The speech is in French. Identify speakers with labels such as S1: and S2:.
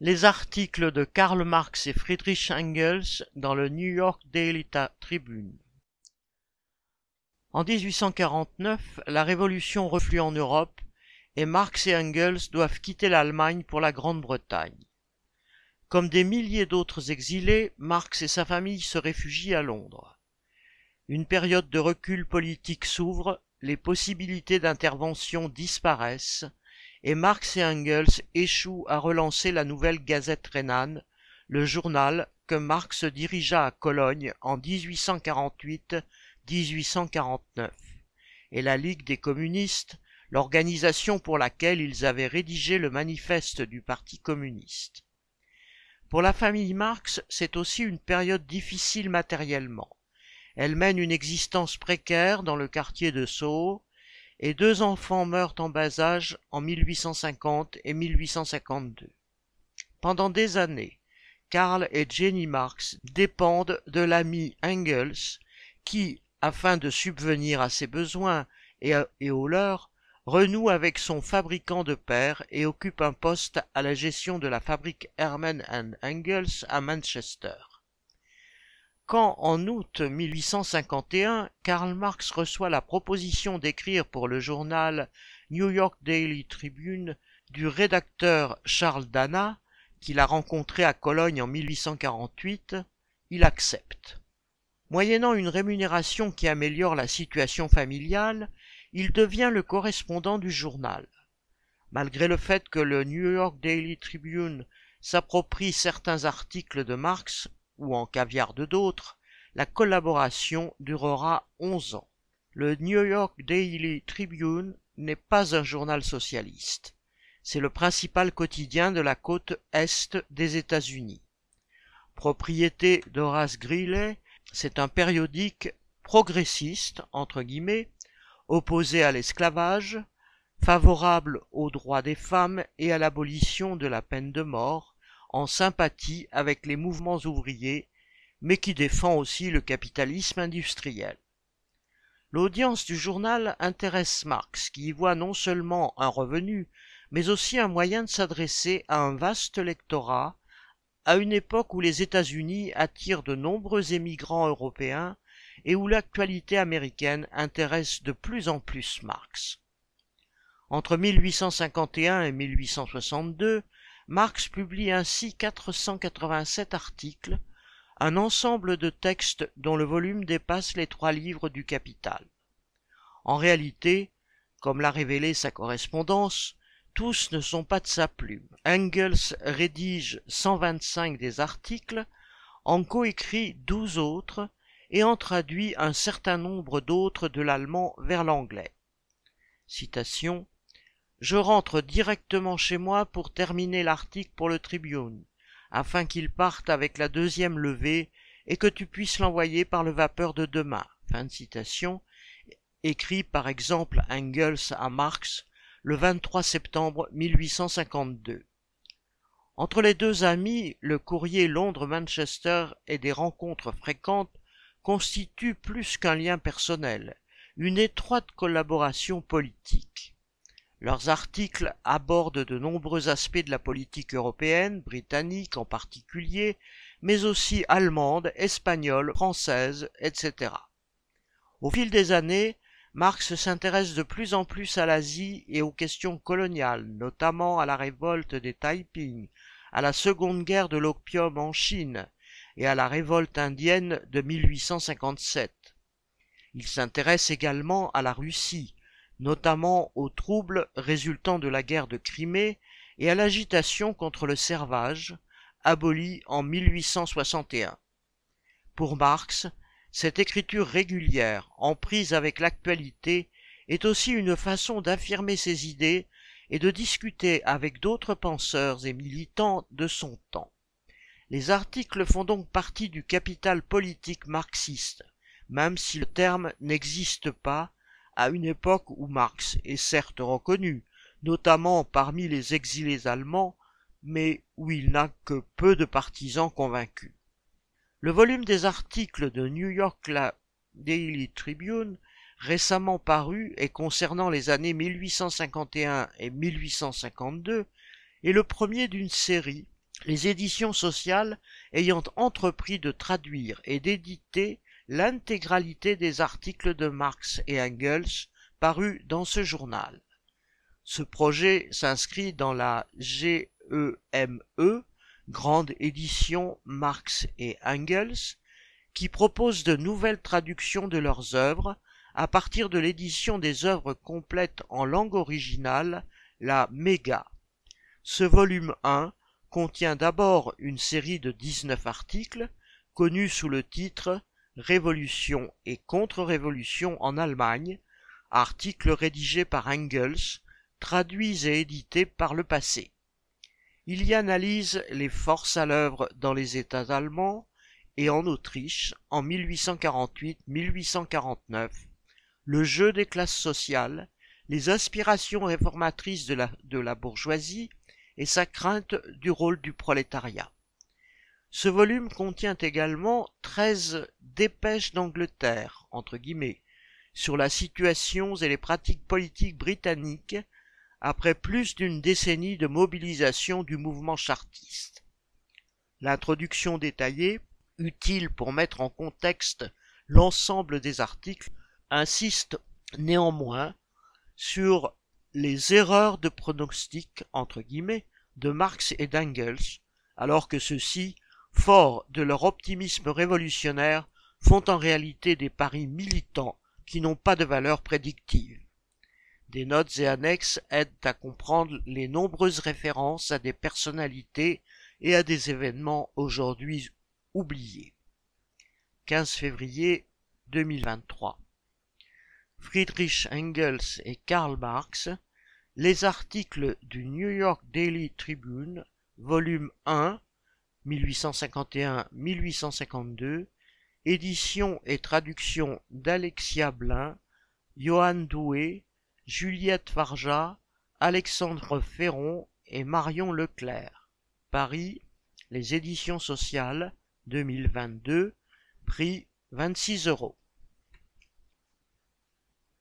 S1: Les articles de Karl Marx et Friedrich Engels dans le New York Daily Tribune. En 1849, la révolution reflue en Europe et Marx et Engels doivent quitter l'Allemagne pour la Grande-Bretagne. Comme des milliers d'autres exilés, Marx et sa famille se réfugient à Londres. Une période de recul politique s'ouvre, les possibilités d'intervention disparaissent, et Marx et Engels échouent à relancer la nouvelle Gazette rhénane, le journal que Marx dirigea à Cologne en 1848-1849, et la Ligue des communistes, l'organisation pour laquelle ils avaient rédigé le manifeste du Parti communiste. Pour la famille Marx, c'est aussi une période difficile matériellement. Elle mène une existence précaire dans le quartier de Soho, et deux enfants meurent en bas âge en 1850 et 1852. Pendant des années, Karl et Jenny Marx dépendent de l'ami Engels qui, afin de subvenir à ses besoins et, aux leurs, renoue avec son fabricant de paires et occupe un poste à la gestion de la fabrique Hermann Engels à Manchester. Quand, en août 1851, Karl Marx reçoit la proposition d'écrire pour le journal New York Daily Tribune du rédacteur Charles Dana, qu'il a rencontré à Cologne en 1848, il accepte. Moyennant une rémunération qui améliore la situation familiale, il devient le correspondant du journal. Malgré le fait que le New York Daily Tribune s'approprie certains articles de Marx ou en caviar de d'autres, la collaboration durera onze ans. Le New York Daily Tribune n'est pas un journal socialiste. C'est le principal quotidien de la côte est des États-Unis. Propriété d'Horace Greeley, c'est un périodique progressiste, entre guillemets, opposé à l'esclavage, favorable aux droits des femmes et à l'abolition de la peine de mort, en sympathie avec les mouvements ouvriers, mais qui défend aussi le capitalisme industriel. L'audience du journal intéresse Marx, qui y voit non seulement un revenu, mais aussi un moyen de s'adresser à un vaste lectorat, à une époque où les États-Unis attirent de nombreux émigrants européens et où l'actualité américaine intéresse de plus en plus Marx. Entre 1851 et 1862, Marx publie ainsi 487 articles, un ensemble de textes dont le volume dépasse les trois livres du Capital. En réalité, comme l'a révélé sa correspondance, tous ne sont pas de sa plume. Engels rédige 125 des articles, en coécrit 12 autres et en traduit un certain nombre d'autres de l'allemand vers l'anglais. Je rentre directement chez moi pour terminer l'article pour le Tribune, afin qu'il parte avec la deuxième levée et que tu puisses l'envoyer par le vapeur de demain. Fin de citation. Écrit par exemple Engels à Marx le 23 septembre 1852. Entre les deux amis, le courrier Londres-Manchester et des rencontres fréquentes constitue plus qu'un lien personnel, une étroite collaboration politique. Leurs articles abordent de nombreux aspects de la politique européenne, britannique en particulier, mais aussi allemande, espagnole, française, etc. Au fil des années, Marx s'intéresse de plus en plus à l'Asie et aux questions coloniales, notamment à la révolte des Taiping, à la seconde guerre de l'opium en Chine, et à la révolte indienne de 1857. Il s'intéresse également à la Russie, notamment aux troubles résultant de la guerre de Crimée et à l'agitation contre le servage, aboli en 1861. Pour Marx, cette écriture régulière, en prise avec l'actualité, est aussi une façon d'affirmer ses idées et de discuter avec d'autres penseurs et militants de son temps. Les articles font donc partie du capital politique marxiste, même si le terme n'existe pas à une époque où Marx est certes reconnu, notamment parmi les exilés allemands, mais où il n'a que peu de partisans convaincus. Le volume des articles de New York Daily Tribune, récemment paru et concernant les années 1851 et 1852, est le premier d'une série les éditions sociales ayant entrepris de traduire et d'éditer l'intégralité des articles de Marx et Engels parus dans ce journal. Ce projet s'inscrit dans la GEME, e, Grande Édition Marx et Engels, qui propose de nouvelles traductions de leurs œuvres à partir de l'édition des œuvres complètes en langue originale, la Méga. Ce volume 1 contient d'abord une série de 19 articles, connus sous le titre Révolution et contre-révolution en Allemagne, articles rédigés par Engels, traduits et édités par le passé. Il y analyse les forces à l'œuvre dans les États allemands et en Autriche en 1848-1849, le jeu des classes sociales, les aspirations réformatrices de la, de la bourgeoisie et sa crainte du rôle du prolétariat. Ce volume contient également treize dépêches d'Angleterre, entre guillemets, sur la situation et les pratiques politiques britanniques après plus d'une décennie de mobilisation du mouvement chartiste. L'introduction détaillée, utile pour mettre en contexte l'ensemble des articles, insiste néanmoins sur les erreurs de pronostic entre guillemets de Marx et d'Engels, alors que ceux-ci forts de leur optimisme révolutionnaire, font en réalité des paris militants qui n'ont pas de valeur prédictive. Des notes et annexes aident à comprendre les nombreuses références à des personnalités et à des événements aujourd'hui oubliés. 15 février 2023. Friedrich Engels et Karl Marx, les articles du New York Daily Tribune, volume 1, 1851-1852, édition et traduction d'Alexia Blin, Johan Doué, Juliette Farja, Alexandre Ferron et Marion Leclerc. Paris, les éditions sociales, 2022, prix 26 euros.